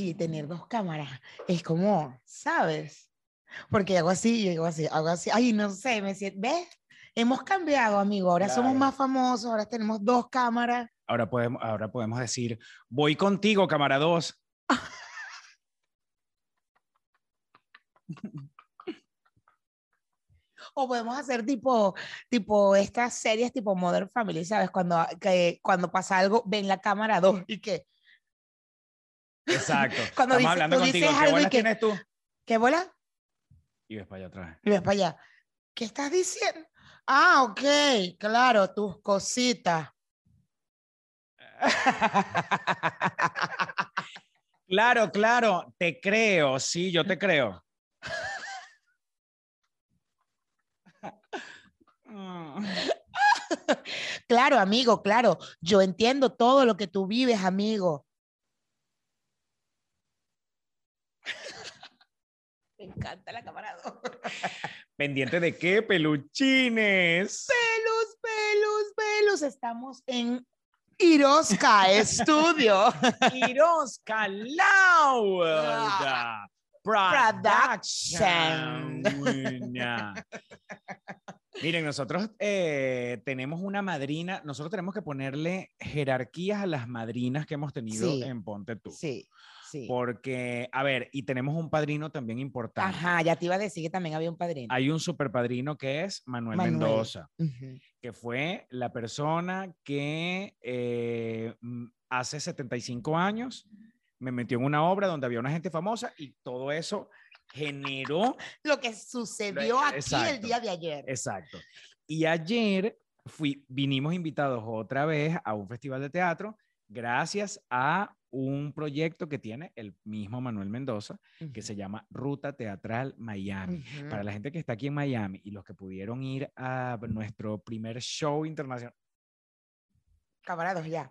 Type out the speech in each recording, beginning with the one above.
Ay, tener dos cámaras es como, ¿sabes? Porque hago así, y hago así, hago así. Ay, no sé, me siento, ¿ves? Hemos cambiado, amigo. Ahora somos Claro. más famosos, ahora tenemos dos cámaras. Ahora podemos, ahora podemos decir, voy contigo, cámara 2. O podemos hacer tipo, tipo estas series tipo Modern Family, ¿sabes? Cuando, que, cuando pasa algo, ven la cámara dos y que, Exacto. Cuando Estamos dice- hablando tú contigo. dices ¿Qué bolas que- tienes tú? ¿qué bola? Y ves para allá atrás. Y ves para allá. ¿Qué estás diciendo? Ah, ok, claro, tus cositas. Claro, claro, te creo, sí, yo te creo. Claro, amigo, claro. Yo entiendo todo lo que tú vives, amigo. Me encanta la cámara dos. ¿Pendiente de qué? Peluchines. Pelus, pelus, pelus. Estamos en Irosca Studio. Iroska Laura Production. Production. Miren, nosotros eh, tenemos una madrina, nosotros tenemos que ponerle jerarquías a las madrinas que hemos tenido Sí. en Ponte Tú. Sí, sí. Porque, a ver, y tenemos un padrino también importante. Ajá, ya te iba a decir que también había un padrino. Hay un super padrino que es Manuel, Manuel. Mendoza, Ujú. que fue la persona que eh, mm, hace 75 años me metió en una obra donde había una gente famosa y todo eso generó Lo que sucedió aquí el exacto. día de ayer. Exacto. Y ayer fui, vinimos invitados otra vez a un festival de teatro gracias a un proyecto que tiene el mismo Manuel Mendoza, que se llama Ruta Teatral Miami. Ujú. Para la gente que está aquí en Miami y los que pudieron ir a nuestro primer show internacional, Camarados, ya.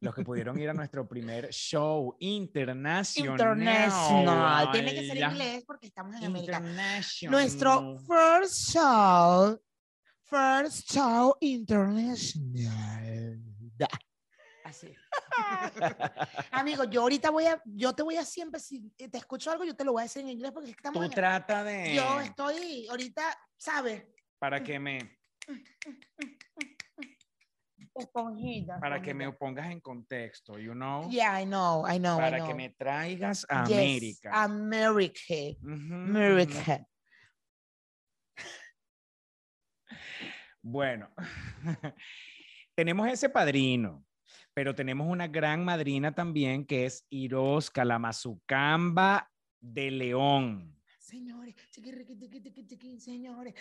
los que pudieron ir a nuestro primer show internacional. International. Tiene que ser inglés porque estamos en América. Nuestro first show. First show international. Así. Amigo, yo ahorita voy a, yo te voy a siempre, si te escucho algo, yo te lo voy a decir en inglés porque es que estamos Tú en- trata de... Yo estoy ahorita, ¿sabes? para que me Esponjita. para que me esponjita. pongas en contexto, you know, Yeah, I know, I know, I para know. que me traigas a Yes, América. America. Ujú, America. Bueno, tenemos ese padrino, pero tenemos una gran madrina también que es Iroska, la mazucamba de León. Señores, señores.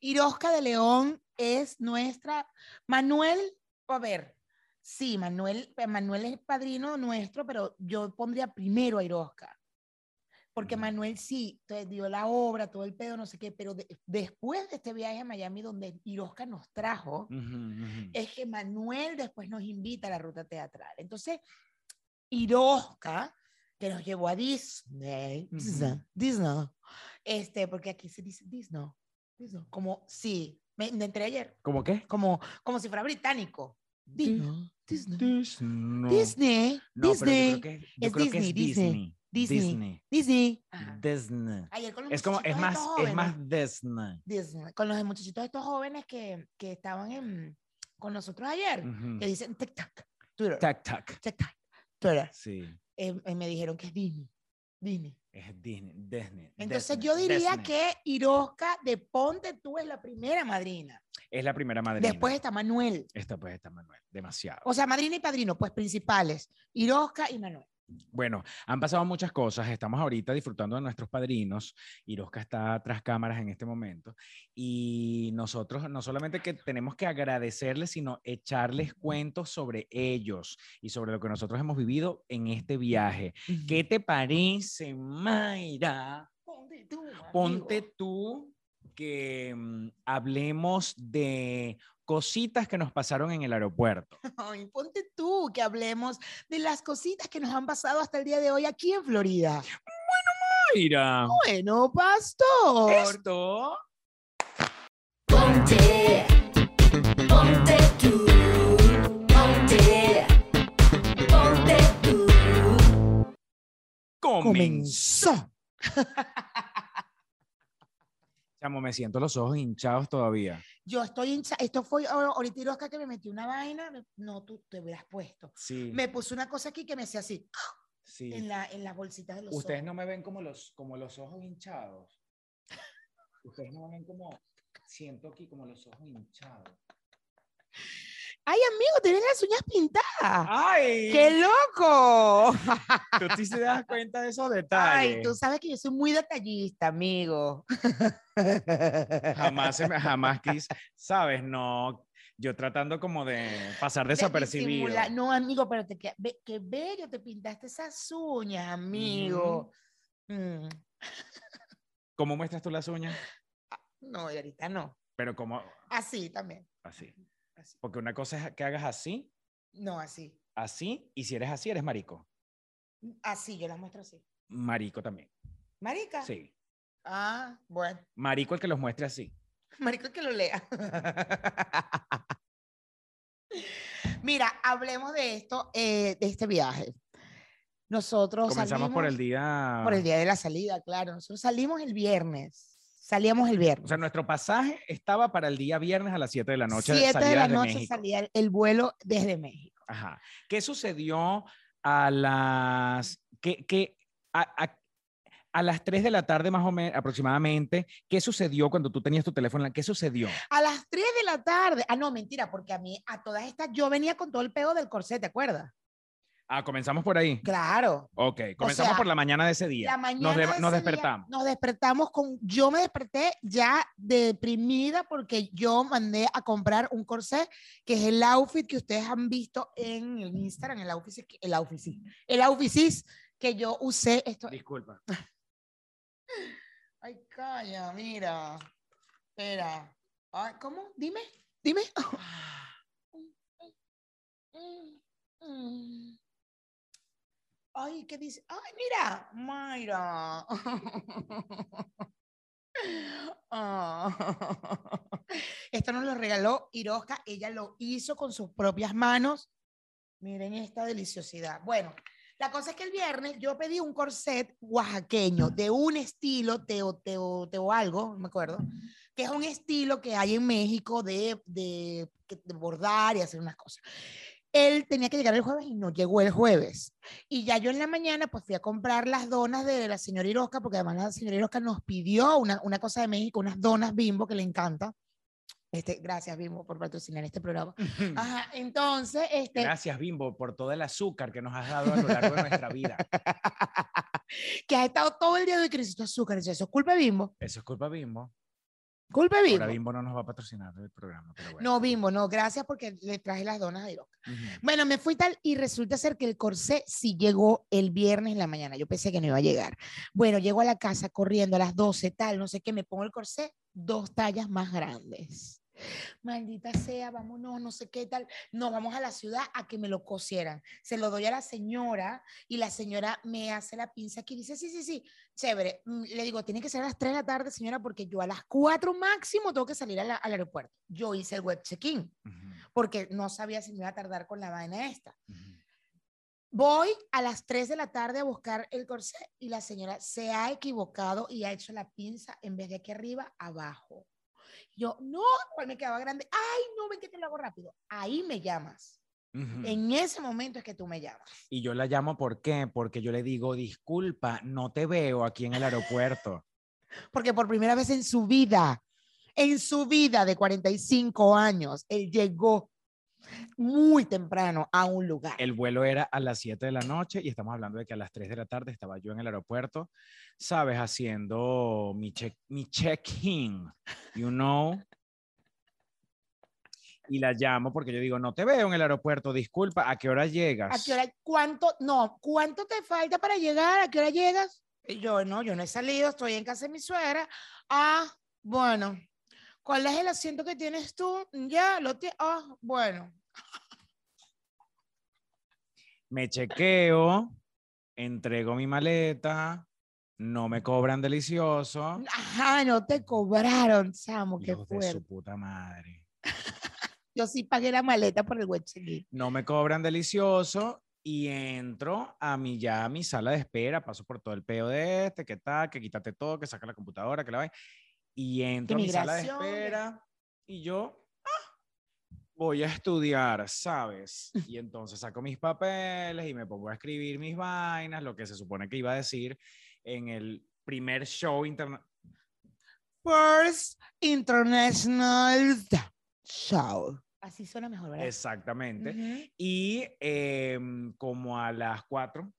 Irosca de León es nuestra. Manuel, a ver, sí, Manuel, eh, Manuel es padrino nuestro, pero yo pondría primero a Irosca. Porque. Manuel sí te dio la obra, todo el pedo, no sé qué, pero de- después de este viaje a Miami, donde Irosca nos trajo, Ujú, ujú. es que Manuel después nos invita a la ruta teatral. Entonces, Irosca, que nos llevó a Disney, Disney, Ujú. Disney, este, porque aquí se dice Disney, Disney, como, sí, me, me enteré ayer, ¿Cómo qué? como, como si fuera británico. Disney, Disney, Disney. Disney, No, pero Disney, yo creo que, yo Es creo que Disney, es Disney, Disney. Disney. Disney. Disney. Disney. Ayer con los Es como, es muchachitos más, estos es más jóvenes, Disney. Disney, con los muchachitos estos jóvenes que, que estaban en, con nosotros ayer, Ujú. que dicen TikTok, Twitter, Tac, tac. TikTok, Twitter. Sí, eh, eh, me dijeron que es Disney. Disney. es Disney. Disney. Entonces Disney, yo diría Disney. que Irosca de Ponte tú es la primera madrina. Es la primera madrina. Después está Manuel. Esta pues está Manuel. Demasiado. O sea, madrina y padrino, pues principales. Irosca y Manuel. Bueno, han pasado muchas cosas. Estamos ahorita disfrutando de nuestros padrinos. Irosca está tras cámaras en este momento. Y nosotros no solamente que tenemos que agradecerles, sino echarles cuentos sobre ellos y sobre lo que nosotros hemos vivido en este viaje. ¿Qué te parece, Mayra? Ponte tú. Ponte tú que mm, hablemos de cositas que nos pasaron en el aeropuerto. Ay, ponte tú que hablemos de las cositas que nos han pasado hasta el día de hoy aquí en Florida. Mayra. Bueno, pastor. Esto. Ponte, ponte tú, ponte, ponte tú. Comenzó. Comenzó. Chamo, me siento los ojos hinchados todavía. Yo estoy hincha. Esto fue ahor- ahorita Irosca que me metí una vaina. No, tú te hubieras puesto. Sí. Me puse una cosa aquí que me hacía así sí. en, la, en las bolsitas de los Ustedes ojos. no me ven como los, como los ojos hinchados. Ustedes no me ven como. Siento aquí como los ojos hinchados. Ay, amigo, tienes las uñas pintadas. ¡Ay! ¡Qué loco! Tú sí te das cuenta de esos detalles. Ay, tú sabes que yo soy muy detallista, amigo. Jamás, jamás quise. ¿Sabes? No. Yo tratando como de pasar De desapercibido. No, amigo, pero te, ve- qué bello te pintaste esas uñas, amigo. Mm, ¿Cómo muestras tú las uñas? No, y ahorita no. Pero como Así también. así. Así. Porque una cosa es que hagas así, No, así. así, y si eres así, eres marico. Así, yo las muestro así. Marico también. Marica. Sí. Ah, bueno. Marico el que los muestre así. Marico que lo lea. Mira, hablemos de esto, eh, de este viaje. Nosotros Comenzamos por el día. por el día de la salida, claro. Nosotros salimos el viernes. Salíamos el viernes. O sea, nuestro pasaje estaba para el día viernes a las 7 de la noche. 7 de la noche salía el, el vuelo desde México. Ajá. ¿Qué sucedió a las. ¿Qué, qué- a, a- a las 3 de la tarde más o menos aproximadamente? ¿Qué sucedió cuando tú tenías tu teléfono? ¿Qué sucedió? A las 3 de la tarde. Ah, no, mentira, porque a mí, a todas estas, yo venía con todo el pedo del corset, ¿te acuerdas? Ah, comenzamos por ahí. Claro. Ok, comenzamos sea, por la mañana de ese día. La nos, mañana de- de nos ese día despertamos. nos despertamos con, yo me desperté ya deprimida porque yo mandé a comprar un corset que es el outfit que ustedes han visto en el Instagram, el outfit, el outfit, el outfit que yo usé esto. Disculpa. Ay, calla, mira. Espera. Ay, ¿Cómo? Dime, dime. Ay, ¿qué dice? Ay, mira, Mayra. Ah. Esto nos lo regaló Iroska, ella lo hizo con sus propias manos. Miren esta deliciosidad. Bueno, la cosa es que el viernes yo pedí un corset oaxaqueño de un estilo teo, teo, teo algo, me acuerdo, que es un estilo que hay en México de, de, de bordar y hacer unas cosas. Él tenía que llegar el jueves y no llegó el jueves. Y ya yo en la mañana pues fui a comprar las donas de la señora Irosca, porque además la señora Irosca nos pidió una, una cosa de México, unas donas bimbo que le encanta. Este, gracias Bimbo por patrocinar este programa. Ajá, entonces, este, Gracias, Bimbo, por todo el azúcar que nos has dado a lo largo de nuestra vida. que ha estado todo el día de necesito azúcar. Eso es culpa de Bimbo. Eso es culpa de Bimbo. Culpa de Bimbo. Ahora Bimbo no nos va a patrocinar el programa. Pero bueno. No, Bimbo, no, gracias porque le traje las donas a Irosca. Ujú. Bueno, me fui tal y resulta ser que el corsé sí llegó el viernes en la mañana. Yo pensé que no iba a llegar. Bueno, llego a la casa corriendo a las 12, tal, no sé qué, me pongo el corsé dos tallas más grandes. Maldita sea, vámonos, no sé qué tal. Nos vamos a la ciudad a que me lo cosieran. Se lo doy a la señora y la señora me hace la pinza aquí dice, sí, sí, sí, chévere. Mm, Le digo, tiene que ser a las 3 de la tarde, señora, porque yo a las 4 máximo tengo que salir la- al aeropuerto. Yo hice el web check-in Ujú, porque no sabía si me iba a tardar con la vaina esta. ujú. Voy a las 3 de la tarde a buscar el corsé y la señora se ha equivocado y ha hecho la pinza en vez de aquí arriba, abajo. Yo, no, igual me quedaba grande. Ay, no, ven que te lo hago rápido. Ahí me llamas. En ese momento es que tú me llamas. Y yo la llamo, ¿por qué? Porque yo le digo, disculpa, no te veo aquí en el aeropuerto. Porque por primera vez en su vida, en su vida de 45 años, él llegó muy temprano a un lugar. El vuelo era a las 7 de la noche y estamos hablando de que a las 3 de la tarde estaba yo en el aeropuerto, ¿sabes? Haciendo mi check mi check-in, you know. Y la llamo porque yo digo, no te veo en el aeropuerto, disculpa, ¿a qué hora llegas? ¿A qué hora? ¿Cuánto? No, ¿cuánto te falta para llegar? ¿A qué hora llegas? Y yo, no, yo no he salido, estoy en casa de mi suegra. Ah, bueno. ¿Cuál es el asiento que tienes tú? Ya, lo tienes. Ah, bueno. Me chequeo, entrego mi maleta, no me cobran delicioso. Ajá, no te cobraron, chamo, qué de fuerte. su puta madre. Yo sí pagué la maleta por el web. No me cobran delicioso y entro a mi ya a mi sala de espera, paso por todo el peo de este, que tal, que quítate todo, que saca la computadora, que la vaina. Y entro a mi sala de espera y yo ah, voy a estudiar, ¿sabes? Y entonces saco mis papeles y me pongo a escribir mis vainas, lo que se supone que iba a decir en el primer show internacional. First International Show. Así suena mejor, ¿verdad? Exactamente. Ujú. Y em, como a las 4,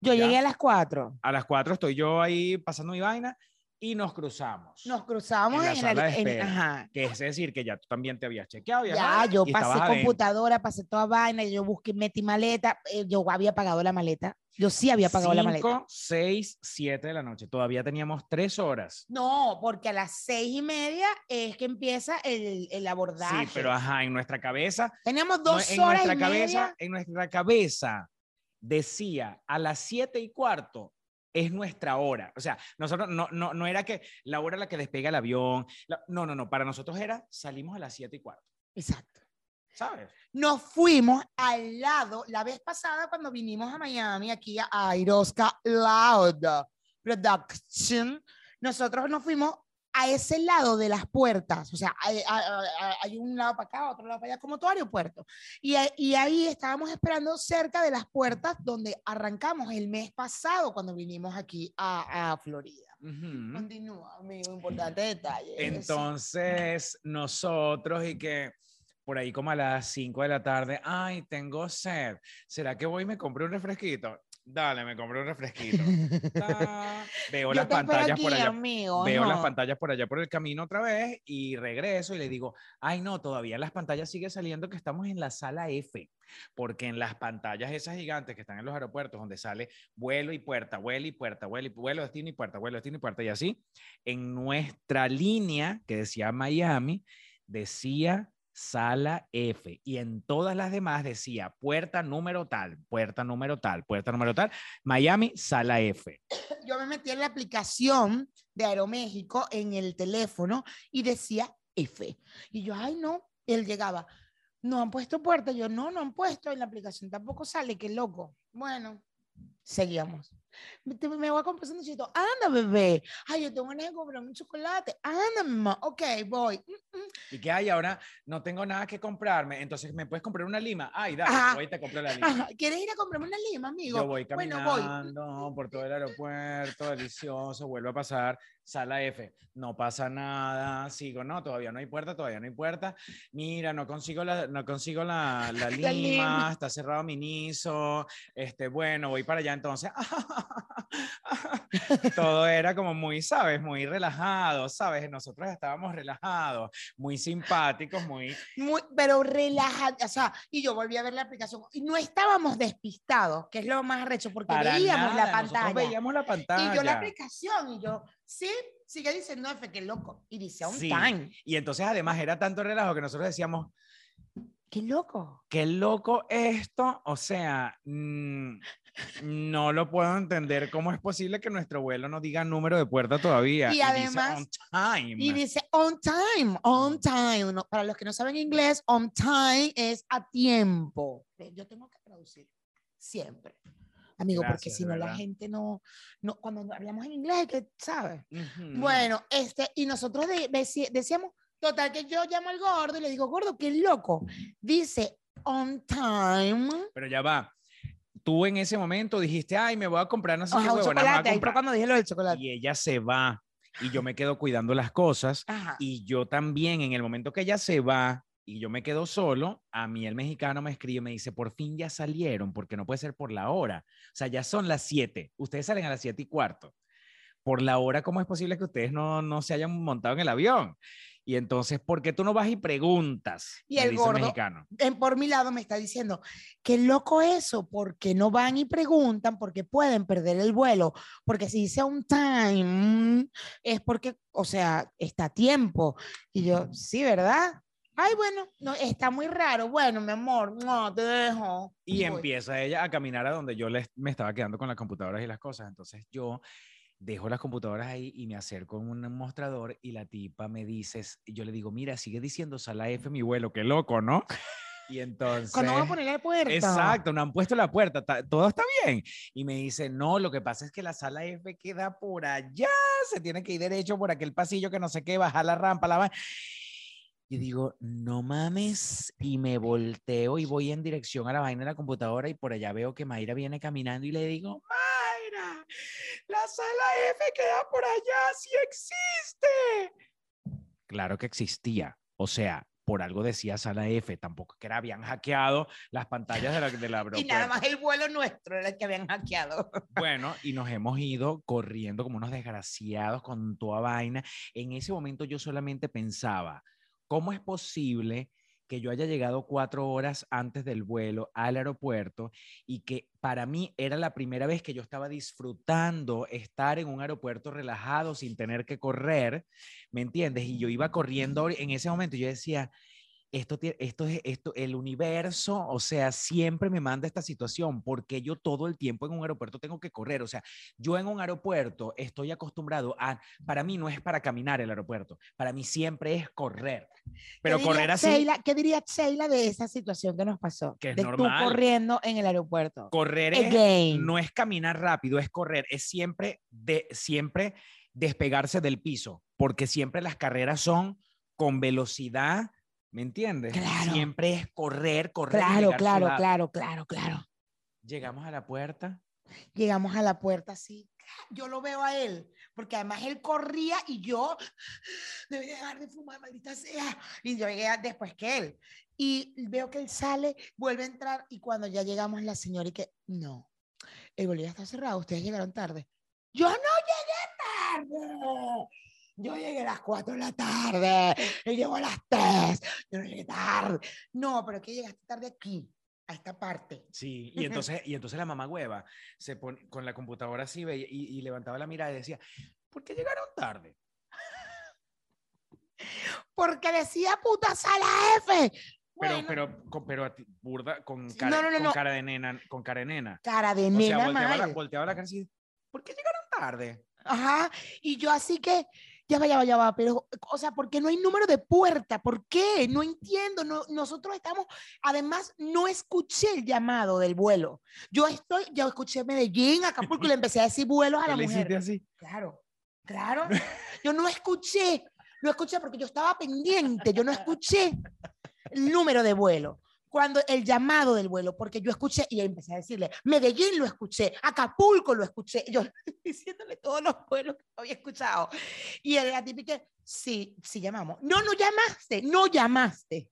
Yo Ya. llegué a las 4. a las 4 estoy yo ahí pasando mi vaina y nos cruzamos. Nos cruzamos En la en, sala de el, en- espera. ajá. Que es decir, que ya tú también te habías chequeado. Ya, viajado, yo pasé estabas adentro. computadora, pasé toda vaina, yo busqué, metí maleta, eh, yo había pagado la maleta. Yo sí había pagado la maleta. 5, 6, 7 de la noche. Todavía teníamos 3 horas. No, porque a las seis y media es que empieza el, el abordaje. Sí, pero ajá, en nuestra cabeza, Teníamos no, dos en horas y nuestra cabeza, media. en nuestra cabeza decía a las 7 y cuarto es nuestra hora. O sea, nosotros no, no, no era que la hora a la que despega el avión. la- no, no, no. Para nosotros era salimos a las 7 y cuarto. Exacto. ¿Sabes? Nos fuimos al lado, la vez pasada cuando vinimos a Miami, aquí a Airosca Loud Production, nosotros nos fuimos a ese lado de las puertas, o sea, hay, hay- hay- un lado para acá, otro lado para allá, como tu aeropuerto. Y, ahí- y ahí estábamos esperando cerca de las puertas donde arrancamos el mes pasado cuando vinimos aquí a, a Florida. Ujú. Continúa, amigo, importante detalle. Entonces, nosotros y que por ahí como a las 5 de la tarde, ay, tengo sed. ¿Será que voy y me compré un refresquito? Dale, me compré un refresquito. Veo Yo las pantallas aquí, por allá. amigo, Veo las pantallas por allá por el camino otra vez y regreso y le digo, ay no, todavía las pantallas sigue saliendo que estamos en la sala F, porque en las pantallas esas gigantes que están en los aeropuertos donde sale vuelo y puerta, vuelo y puerta, vuelo y vuelo, destino y puerta, vuelo, destino y puerta y así, en nuestra línea que decía Miami, decía sala F y en todas las demás decía puerta número tal, puerta número tal, puerta número tal, Miami, sala F. yo me metí en la aplicación de Aeroméxico en el teléfono y decía F. Y yo, ay, no. Él llegaba, no han puesto puerta. Yo, no, no han puesto. En la aplicación tampoco sale, qué loco. Bueno, seguíamos. Me, voy a comprar un sanduchito. Anda, bebé. Ay, yo tengo ganas de comprarme un chocolate. Anda, mamá. Ok, voy. Mm, mm. Y que, ay, ahora no tengo nada que comprarme, entonces me puedes comprar una lima. Ay, dale, Ajá. voy y te compro la lima. Ajá, ¿Quieres ir a comprarme una lima, amigo? Yo voy Bueno, caminando voy. por todo el aeropuerto, delicioso, vuelvo a pasar, sala F, no pasa nada, sigo, no, todavía no hay puerta, todavía no hay puerta, mira, no consigo la, no consigo la, la lima, lima. está cerrado Miniso, este, bueno, voy para allá entonces, todo era como muy, sabes, muy relajado, sabes, nosotros estábamos relajados, muy simpáticos, muy, Muy- pero relajada, o sea, y yo volví a ver la aplicación y no estábamos despistados, que es lo más arrecho, porque para veíamos nada, la pantalla. veíamos la pantalla. Y yo la aplicación y yo, sí, sigue diciendo F, qué loco. Y dice on Sí. time. Y entonces además era tanto relajo que nosotros decíamos, Qué loco. qué loco esto, o sea, mm, no lo puedo entender cómo es posible que nuestro vuelo no diga número de puerta todavía. Y dice además- on time. Y dice on time, on time. No, para los que no saben inglés, on time es a tiempo. Yo tengo que traducir siempre. Amigo, porque Gracias, si de no la gente no, no, cuando hablamos en inglés, que sabes. Ujú. Bueno, este, y nosotros de- deci- decíamos, total, que yo llamo al gordo y le digo, gordo, qué loco. Dice on time. Pero ya va. Tú en ese momento dijiste, ay, me voy a comprar no sé qué Ajá, un huevona, me voy a chocolate. Ahí comprar". cuando dije lo del chocolate. Y ella se va y yo me quedo cuidando las cosas. Ajá. Y yo también, en el momento que ella se va y yo me quedo solo, a mí el mexicano me escribe, me dice, por fin ya salieron, porque no puede ser por la hora. O sea, ya son las 7. Ustedes salen a las 7 y cuarto. Por la hora, ¿cómo es posible que ustedes no, no se hayan montado en el avión? Y entonces, ¿por qué tú no vas y preguntas? Y Me el gordo- mexicano. en- por mi lado me está diciendo, qué loco eso, porque no van y preguntan, porque pueden perder el vuelo, porque si dice un time, es porque, o sea, está a tiempo. Y yo, sí, ¿verdad? Ay, bueno, no, está muy raro. Bueno, mi amor, no, te dejo. Y Voy. empieza ella a caminar a donde yo les- me estaba quedando con las computadoras y las cosas. Entonces yo dejo las computadoras ahí y me acerco a un mostrador y la tipa me dice, yo le digo, mira, sigue diciendo sala F mi vuelo, qué loco, ¿no? Y entonces... Cuando vamos a poner la puerta. Exacto, no han puesto la puerta, ta- todo está bien. Y me dice, no, lo que pasa es que la sala F queda por allá, se tiene que ir derecho por aquel pasillo que no sé qué, bajar la rampa, la va. Y digo, no mames, y me volteo y voy en dirección a la vaina de la computadora y por allá veo que Mayra viene caminando y le digo, Mayra, la sala F queda por allá, sí existe. Claro que existía, o sea, por algo decía sala F, tampoco que era, habían hackeado las pantallas de la, de la Y nada más el vuelo nuestro era el que habían hackeado. bueno, y nos hemos ido corriendo como unos desgraciados con toda vaina. En ese momento yo solamente pensaba, ¿cómo es posible que yo haya llegado cuatro horas antes del vuelo al aeropuerto y que para mí era la primera vez que yo estaba disfrutando estar en un aeropuerto relajado sin tener que correr, ¿me entiendes? Y yo iba corriendo en ese momento yo decía, esto, esto es esto, el universo, o sea, siempre me manda esta situación, porque yo todo el tiempo en un aeropuerto tengo que correr, o sea, yo en un aeropuerto estoy acostumbrado a, para mí no es para caminar el aeropuerto, para mí siempre es correr, pero ¿Qué diría correr así, Sheila- ¿Qué diría Sheila de esa situación que nos pasó? Que es de normal. tú corriendo en el aeropuerto. correr es, no es caminar rápido, es correr, es siempre, de, siempre despegarse del piso, porque siempre las carreras son con velocidad, ¿me entiendes? Claro. Siempre es correr, correr. Claro, claro, claro, claro, claro. Llegamos a la puerta. Llegamos a la puerta así. Yo lo veo a él, porque además él corría y yo debí dejar de fumar, maldita sea. Y yo llegué después que él. Y veo que él sale, vuelve a entrar y cuando ya llegamos la señora y que, no, el bolillo está cerrado, ustedes llegaron tarde. Yo no llegué tarde. Yo llegué a las 4 de la tarde, él llegó a las 3, yo no llegué tarde. No, pero que llegaste tarde aquí, a esta parte. Sí, y entonces, y entonces la mamá hueva se pone con la computadora así veía- y, y levantaba la mirada y decía, ¿por qué llegaron tarde? Porque decía puta sala F. Pero, Bueno, pero, con, pero a ti, burda, con cara, no, no, no, con no. cara de nena, con cara de nena. cara de O sea, nena volteaba la, volteaba la cara así, ¿por qué llegaron tarde? Ajá. Y yo así que, ya va, ya va, ya va, pero, o sea, ¿por qué no hay número de puerta? ¿Por qué? No entiendo. No, nosotros estamos, además, no escuché el llamado del vuelo. Yo estoy, yo escuché Medellín, Acapulco, y le empecé a decir vuelos a la ¿Qué le mujer. así? Claro, claro. Yo no escuché, no escuché porque yo estaba pendiente, yo no escuché el número de vuelo. Cuando el llamado del vuelo, porque yo escuché y empecé a decirle, Medellín lo escuché, Acapulco lo escuché, yo diciéndole todos los vuelos que había escuchado. Y el la típica, sí, sí llamamos. No, no llamaste, no llamaste.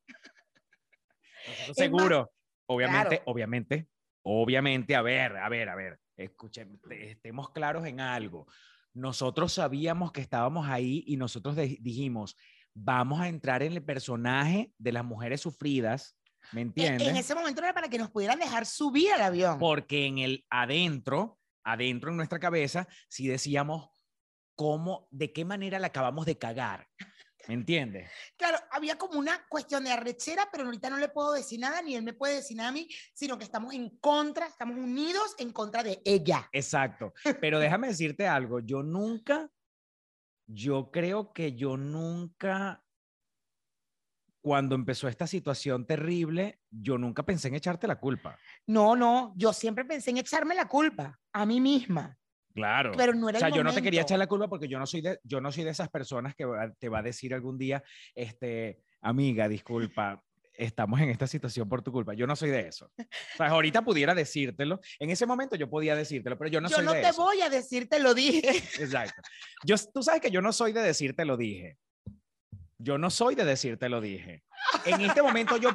Nosotros seguro. Obviamente, claro. obviamente, obviamente, a ver, a ver, a ver, escuchen, te- estemos claros en algo. Nosotros sabíamos que estábamos ahí y nosotros dijimos, vamos a entrar en el personaje de las mujeres sufridas, ¿me E- entiendes? En ese momento era para que nos pudieran dejar subir al avión. Porque en el adentro, adentro en nuestra cabeza, sí decíamos cómo, de qué manera la acabamos de cagar, ¿me entiendes? Claro, había como una cuestión de arrechera, pero ahorita no le puedo decir nada, ni él me puede decir nada a mí, sino que estamos en contra, estamos unidos en contra de ella. Exacto. Pero déjame decirte algo, yo nunca, yo creo que yo nunca, cuando empezó esta situación terrible, yo nunca pensé en echarte la culpa. No, no, yo siempre pensé en echarme la culpa a mí misma, Claro. pero no era O sea, el yo no te quería echar la culpa porque yo no soy de, yo no soy de esas personas que va- te va a decir algún día, este, amiga, disculpa, estamos en esta situación por tu culpa. Yo no soy de eso. O sea, ahorita pudiera decírtelo. En ese momento yo podía decírtelo, pero yo no yo soy no de te eso. voy a decir, te lo dije. Exacto. Yo, tú sabes que yo no soy de decirte lo dije. Yo no soy de decirte lo dije. En este momento yo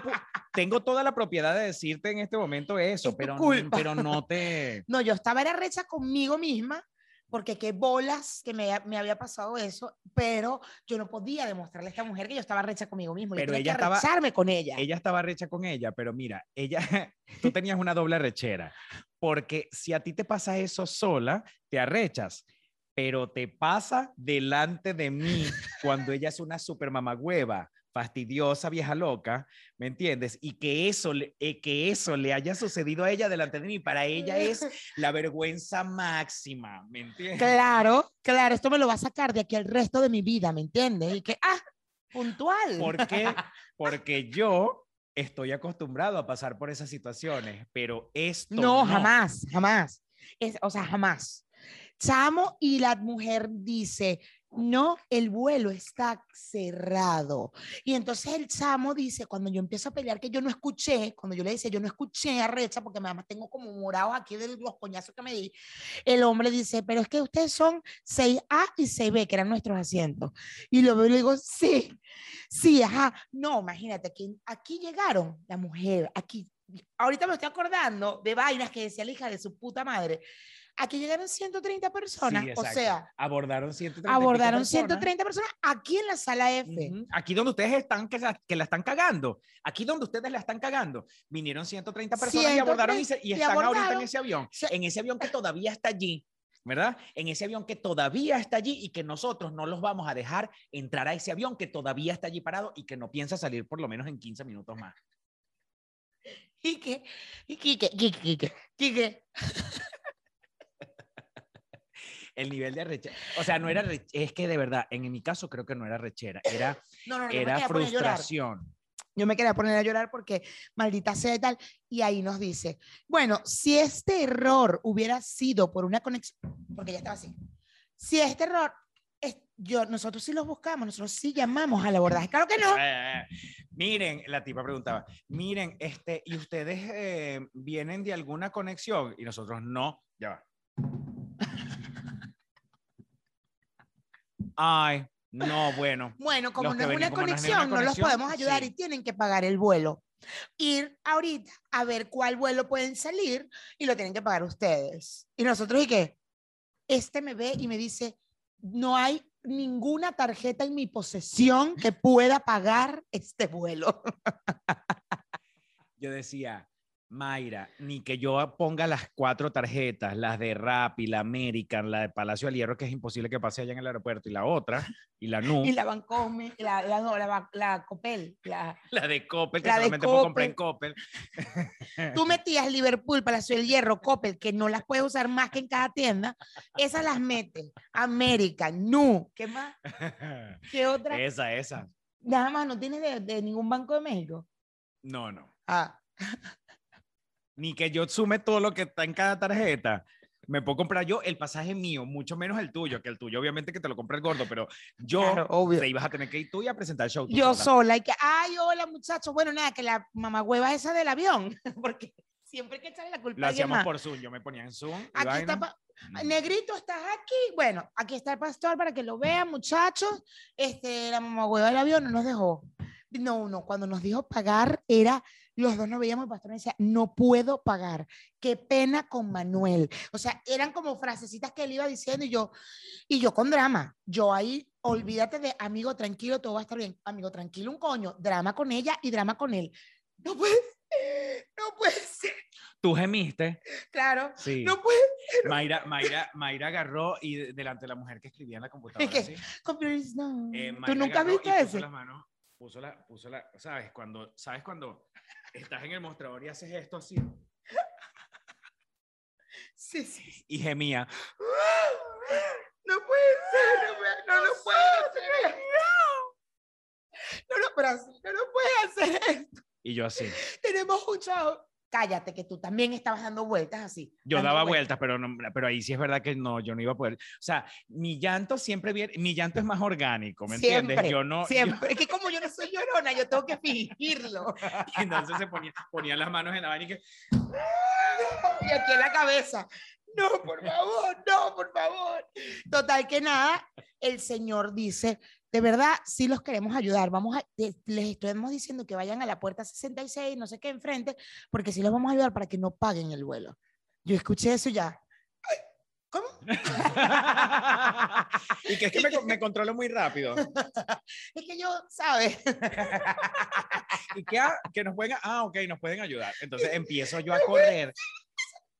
tengo toda la propiedad de decirte en este momento eso, Es pero, culpa. pero no te... No, yo estaba era recha conmigo misma, porque qué bolas que me, me había pasado eso, pero yo no podía demostrarle a esta mujer que yo estaba recha conmigo mismo. Yo Pero tenía ella que estaba- con ella. Ella estaba recha con ella, pero mira, ella, tú tenías una doble rechera, porque si a ti te pasa eso sola, te arrechas, pero te pasa delante de mí cuando ella es una super mamagüeva, fastidiosa, vieja loca, ¿me entiendes? Y que eso, le- eh, que eso le haya sucedido a ella delante de mí, para ella es la vergüenza máxima, ¿me entiendes? Claro, claro, esto me lo va a sacar de aquí el resto de mi vida, ¿me entiendes? Y que, ah, puntual. ¿Por qué? Porque yo estoy acostumbrado a pasar por esas situaciones, pero esto No, jamás, jamás. Es, o sea, jamás. Chamo y la mujer dice, no, el vuelo está cerrado. Y entonces el chamo dice, cuando yo empiezo a pelear, que yo no escuché, cuando yo le decía, yo no escuché a Recha, porque además tengo como morados aquí de los coñazos que me di, el hombre dice, pero es que ustedes son 6A y 6B, que eran nuestros asientos. Y lo veo y le digo, sí, sí, ajá. No, imagínate, que aquí llegaron la mujer, aquí ahorita me estoy acordando de vainas que decía la hija de su puta madre. Aquí llegaron 130 personas, Sí, o sea, abordaron 130 y pico abordaron personas. 130 personas aquí en la sala F. Aquí donde ustedes están, que la, que la están cagando, aquí donde ustedes la están cagando, vinieron 130 personas y abordaron y, se- y 130 y están ahorita en ese avión, Se- en ese avión que todavía está allí, ¿verdad? En ese avión que todavía está allí y que nosotros no los vamos a dejar entrar a ese avión que todavía está allí parado y que no piensa salir por lo menos en 15 minutos más. Y que, y Quique, Quique, Quique, Quique. El nivel de rechera, o sea, no era, es que de verdad, en mi caso creo que no era rechera, era, No, era frustración. Yo me quería poner a llorar porque maldita sea y tal. Y ahí nos dice, bueno, si este error hubiera sido por una conexión, porque ya estaba así, si este error, es, yo, nosotros sí los buscamos, nosotros sí llamamos al abordaje. Claro que no. Eh, miren, la tipa preguntaba, miren, este, ¿y ustedes eh, vienen de alguna conexión? Y nosotros no, ya va. Ay, no, bueno. Bueno, como no es una no es conexión, no los podemos ayudar sí. y tienen que pagar el vuelo. Ir ahorita a ver cuál vuelo pueden salir y lo tienen que pagar ustedes. Y nosotros, ¿y qué? Este me ve y me dice, no hay ninguna tarjeta en mi posesión que pueda pagar este vuelo. Yo decía, Mayra, ni que yo ponga las cuatro tarjetas, las de Rappi, la American, la de Palacio del Hierro, que es imposible que pase allá en el aeropuerto, y la otra, y la NU, Y la Bancome, la, la, no, la, la Copel, la, la de Coppel, que solamente puedo comprar en Coppel. Tú metías Liverpool, Palacio del Hierro, Coppel, que no las puedes usar más que en cada tienda, esas las metes. América, Nu, ¿qué más? ¿Qué otra? esa, esa. Nada más, no tienes de, de ningún Banco de México. No, no. Ah, ni que yo sume todo lo que está en cada tarjeta. Me puedo comprar yo el pasaje mío, mucho menos el tuyo, que el tuyo obviamente que te lo compra el gordo, pero yo claro, te ibas a tener que ir tú y a presentar el show. Yo sola. sola, y que, ay, hola muchachos. Bueno, nada, que la mamagüeva esa del avión, porque siempre hay que echarle la culpa Lo hacíamos por Zoom, yo me ponía en Zoom. Aquí está, pa- Mm. Negrito, ¿estás aquí? Bueno, aquí está el pastor para que lo vean, muchachos. Este, la mamagüeva del avión no nos dejó. No, no, cuando nos dijo pagar, era, los dos nos veíamos, el pastor me decía, no puedo pagar. Qué pena con Manuel. O sea, eran como frasecitas que él iba diciendo y yo, y yo con drama. Yo ahí, olvídate de amigo tranquilo, todo va a estar bien. Amigo tranquilo, un coño. Drama con ella y drama con él. No puede ser, no puede ser. Tú gemiste. Claro, Sí. no puede Mayra, Mayra, Mayra agarró y de- delante de la mujer que escribía en la computadora. ¿Qué? ¿sí? No. Eh, ¿Tú nunca visto y puso la, puso la, ¿sabes? Cuando, ¿sabes cuando estás en el mostrador y haces esto así? Sí, sí. Y gemía. No puede ser, no, no, no puede hacer esto. No, no, pero así, no, no puede hacer esto. Y yo así. Tenemos un chavo. Cállate, que tú también estabas dando vueltas así. Yo daba vueltas, pero, no, pero ahí sí es verdad que no, yo no iba a poder. O sea, mi llanto siempre viene, mi llanto es más orgánico, ¿me Siempre, entiendes? Yo no. yo- Siempre. Es que como yo no soy llorona, yo tengo que fingirlo. y entonces se ponía, ponía las manos en la vaina y que. Y aquí en la cabeza. No, por favor, no, por favor. Total que nada, el Señor dice, de verdad, sí los queremos ayudar. Vamos a, les estamos diciendo que vayan a la puerta 66, no sé qué, enfrente, porque sí los vamos a ayudar para que no paguen el vuelo. Yo escuché eso ya. Ay, ¿Cómo? y que es que me, me controlo muy rápido. Es que yo, ¿sabes? Y que, ah, que nos pueden, ah, ok, nos pueden ayudar. Entonces empiezo yo a correr.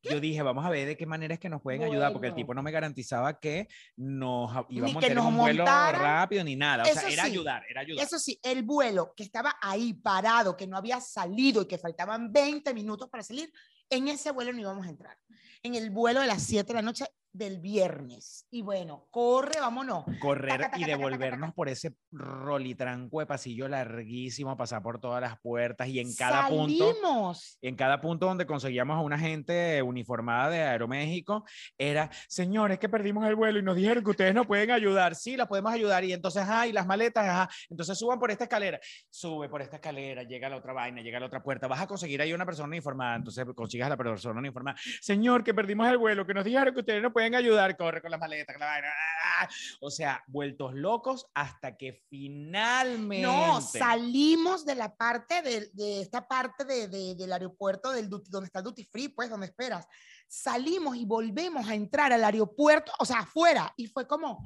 Yo dije, vamos a ver de qué manera es que nos pueden ayudar, porque el Bueno. tipo no me garantizaba que nos íbamos a que tener un vuelo montaran. rápido ni nada. O sea, Eso era sí. ayudar, era ayudar. Eso sí, el vuelo que estaba ahí parado, que no había salido y que faltaban 20 minutos para salir, en ese vuelo no íbamos a entrar. En el vuelo de las 7 de la noche del viernes. Y bueno, corre, vámonos. correr taca, taca, y devolvernos taca. por ese rolitranco de pasillo larguísimo, pasar por todas las puertas y en cada punto, Salimos. en cada punto donde conseguíamos a una gente uniformada de Aeroméxico, era, señores, que perdimos el vuelo y nos dijeron que ustedes nos pueden ayudar. Sí, las podemos ayudar. Y entonces, ay, las maletas, ajá. Entonces suban por esta escalera. Sube por esta escalera, llega a la otra vaina, llega a la otra puerta. Vas a conseguir ahí una persona uniformada. Entonces consigues a la persona uniformada. Señor, que perdimos el vuelo, que nos dijeron que ustedes nos pueden ayudar. Corre con las maletas, con la vaina. ah. O sea, vueltos locos hasta que finalmente. No, salimos de la parte de, de esta parte de, de- del aeropuerto del duty- donde está el duty free, pues donde esperas. Salimos y volvemos a entrar al aeropuerto, o sea, afuera. Y fue como,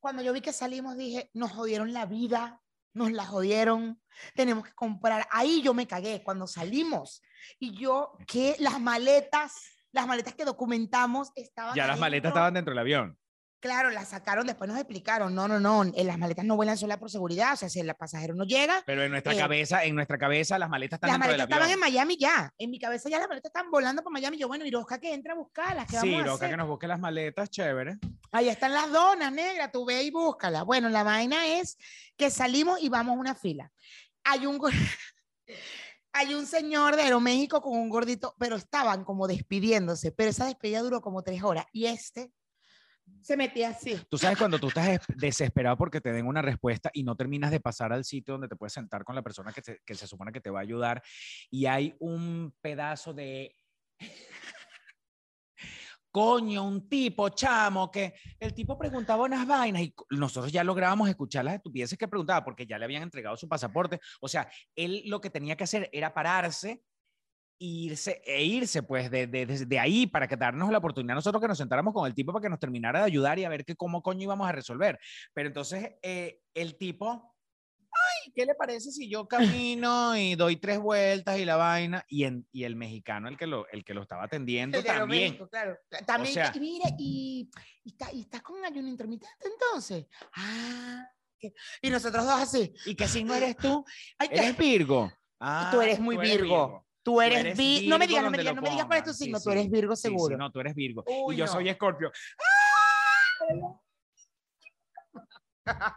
cuando yo vi que salimos, dije, nos jodieron la vida, nos la jodieron, tenemos que comprar. Ahí yo me cagué cuando salimos. Y yo, que las maletas, las maletas que documentamos estaban. Ya las maletas estaban dentro del avión. Claro, las sacaron, después nos explicaron, no, no, no, eh, las maletas no vuelan sola por seguridad, o sea, si el pasajero no llega, Pero en nuestra Eh, cabeza, en nuestra cabeza, las maletas están las dentro del maletas estaban en. Miami ya, en mi cabeza ya las maletas están volando por Miami, yo, bueno, Irosca que entra a buscarlas, ¿qué Sí, vamos a Roca, hacer? que nos busque las maletas, chévere. Ahí están las donas, negra, tú ve y búscalas. Bueno, la vaina es que salimos y vamos a una fila. Hay un, hay un señor de Aeroméxico con un gordito, pero estaban como despidiéndose, pero esa despedida duró como tres horas y este se metía así. Tú sabes cuando tú estás es- desesperado porque te den una respuesta y no terminas de pasar al sitio donde te puedes sentar con la persona que, te- que se supone que te va a ayudar y hay un pedazo de... Coño, un tipo, chamo, que el tipo preguntaba unas vainas y nosotros ya lográbamos escuchar las estupideces que preguntaba porque ya le habían entregado su pasaporte. O sea, él lo que tenía que hacer era pararse irse e irse pues de, de- de ahí para que darnos la oportunidad nosotros que nos sentáramos con el tipo para que nos terminara de ayudar y a ver que cómo coño íbamos a resolver. Pero entonces eh, el tipo, ay, ¿qué le parece si yo camino y doy tres vueltas y la vaina? Y, en, y el mexicano, el que lo, el que lo estaba atendiendo El de también. Aeroméxico, claro. También, sea- y mire, y, y, está- estás con ayuno intermitente entonces. Ah, que- y nosotros dos así. ¿Y qué signo eres tú? Ay, ¿Eres Virgo? Ah, tú eres muy Virgo. Tú eres, eres vi- No me Virgo digas, no me digas, no me digas cuál es tu. Sí, signo. sí. Tú eres Virgo Sí, sí, seguro. no, tú eres Virgo. Uy, y yo no. soy Escorpio.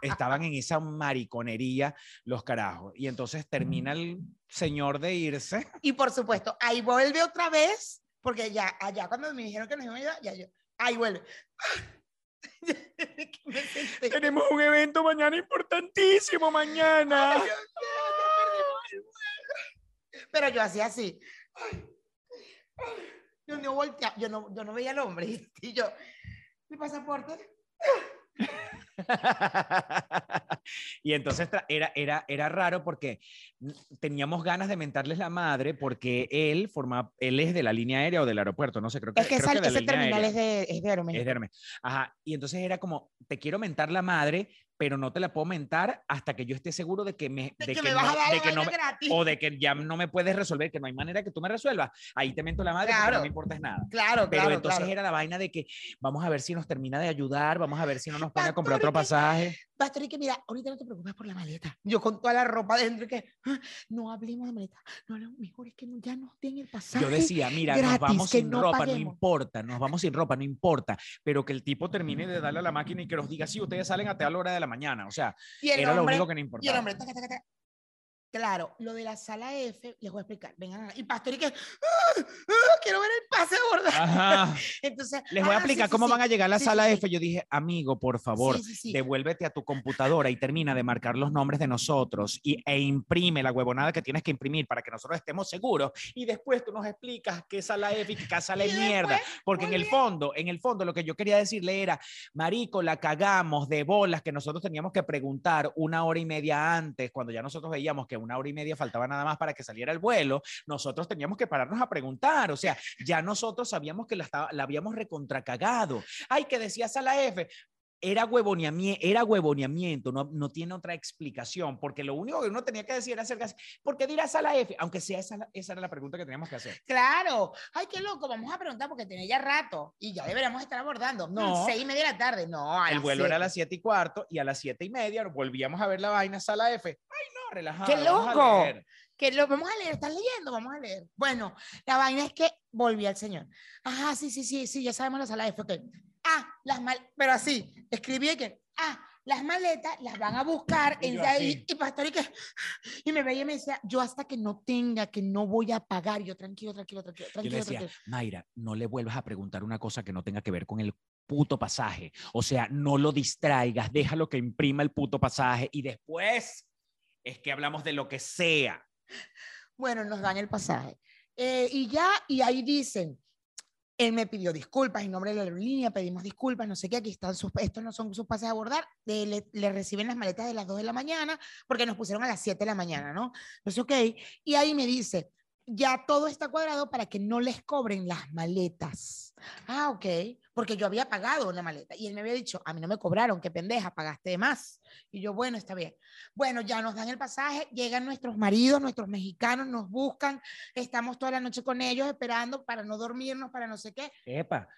Estaban en esa mariconería los carajos. Y entonces termina el señor de irse. Y por supuesto, ahí vuelve otra vez, porque ya allá cuando me dijeron que nos iban a ayudar, ya yo, ahí vuelve. Tenemos un evento mañana importantísimo, mañana. Ay. Pero yo hacía así. Ay, ay. Yo no volteaba, yo no, yo no veía al hombre. Y yo, mi pasaporte. y entonces era, era, era raro porque teníamos ganas de mentarles la madre porque él forma, él es de la línea aérea o del aeropuerto, no sé, creo que, Es que creo esa- que de ese terminal aérea. es de, es de Es de Hermes. Ajá. Y entonces era como, te quiero mentar la madre, pero no te la puedo mentar hasta que yo esté seguro de que me, De de que que me vas no- a dar de que no gratis. o de que ya no me puedes resolver, que no hay manera que tú me resuelvas. Ahí te mento la madre porque no Claro. me importas nada. Claro, Pero claro, entonces claro. era la vaina de que vamos a ver si nos termina de ayudar, vamos a ver si no nos pone a comprar otro pasaje. Pastor, y que mira, ahorita no te preocupes por la maleta. Yo con toda la ropa dentro que "Ah, no hablemos de maleta. No, lo mejor es que no- ya nos den el pasaje. Yo decía, mira, nos gratis, vamos que sin no ropa, no paguemos". importa, nos vamos sin ropa, no importa, pero que el tipo termine de darle a la máquina y que nos diga, sí, ustedes salen a tal hora de la mañana, o sea, era lo hombre- único que no Y el importaba. hombre, taca, taca, taca. Claro, lo de la sala F, les voy a explicar. Vengan, y Pastor, y que, "Ah, ah, quiero ver el pase, gorda. Ajá. Entonces, Les voy a ah, explicar sí, cómo sí. van a llegar a la Sí, sala. F. Yo dije, amigo, por favor, devuélvete a tu computadora y termina de marcar los nombres de nosotros y, e imprime la huevonada que tienes que imprimir para que nosotros estemos seguros y después tú nos explicas qué sala F y qué sala es mierda. después, Porque en el bien. fondo, en el fondo lo que yo quería decirle era, marico, la cagamos de bolas que nosotros teníamos que preguntar una hora y media antes, cuando ya nosotros veíamos que una hora y media faltaba nada más para que saliera el vuelo, nosotros teníamos que pararnos a preguntar, o sea, ya nosotros sabíamos que la, estaba, la habíamos recontracagado. Ay, que decía sala F. era, huevoneamie- era huevoneamiento, no, no tiene otra explicación, porque lo único que uno tenía que decir era hacer gas, ¿por qué dirás a la F? Aunque sea esa, la- esa era la pregunta que teníamos que hacer. Claro. Ay, qué loco. Vamos a preguntar porque tiene ya rato y ya deberíamos estar abordando. No. Seis y media de la tarde. No, a El vuelo era a siete. las 7 y cuarto y a las 7 y media volvíamos a ver la vaina sala F. Ay, no, relajado. ¡Qué a loco! Que lo vamos a leer, ¿estás leyendo? Vamos a leer. Bueno, la vaina es que volví al señor. Ajá, sí, sí, sí, sí, ya sabemos la sala F. ok. Ah, las mal, pero así, escribí que, ah, las maletas las van a buscar Y en yo de ahí, y pastor y que, y me veía y me decía, yo hasta que no tenga, que no voy a pagar, yo tranquilo, tranquilo, tranquilo, Yo tranquilo, le decía, tranquilo. Mayra, no le vuelvas a preguntar una cosa que no tenga que ver con el puto pasaje. O sea, no lo distraigas, déjalo que imprima el puto pasaje y después es que hablamos de lo que sea. Bueno, nos dan el pasaje. Eh, y ya, y ahí dicen, él me pidió disculpas en nombre de la aerolínea, pedimos disculpas, no sé qué, aquí están sus, estos no son sus pases a abordar, le, le reciben las maletas de las 2 de la mañana, porque nos pusieron a las 7 de la mañana, ¿no? Entonces, ok, y ahí me dice, ya todo está cuadrado para que no les cobren las maletas. Ah, ok, porque yo había pagado una maleta y él me había dicho, a mí no me cobraron, qué pendeja, pagaste de más. Y yo, bueno, está bien. Bueno, ya nos dan el pasaje, llegan nuestros maridos, nuestros mexicanos, nos buscan, estamos toda la noche con ellos esperando para no dormirnos, para no sé qué. Epa.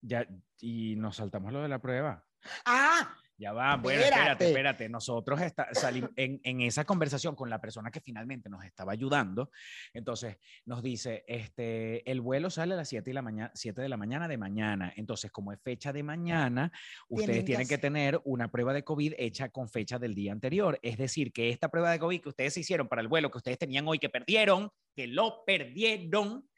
Ya, y nos saltamos lo de la prueba. Ah, Ya va, bueno, espérate, Espérate. Nosotros está, salim- en, en esa conversación con la persona que finalmente nos estaba ayudando. Entonces nos dice, este, el vuelo sale a las 7 de la mañana, 7 de la mañana de mañana. Entonces, como es fecha de mañana, ustedes Tienen que tener una prueba de COVID hecha con fecha del día anterior. Es decir, que esta prueba de COVID que ustedes hicieron para el vuelo que ustedes tenían hoy, que perdieron, que lo perdieron,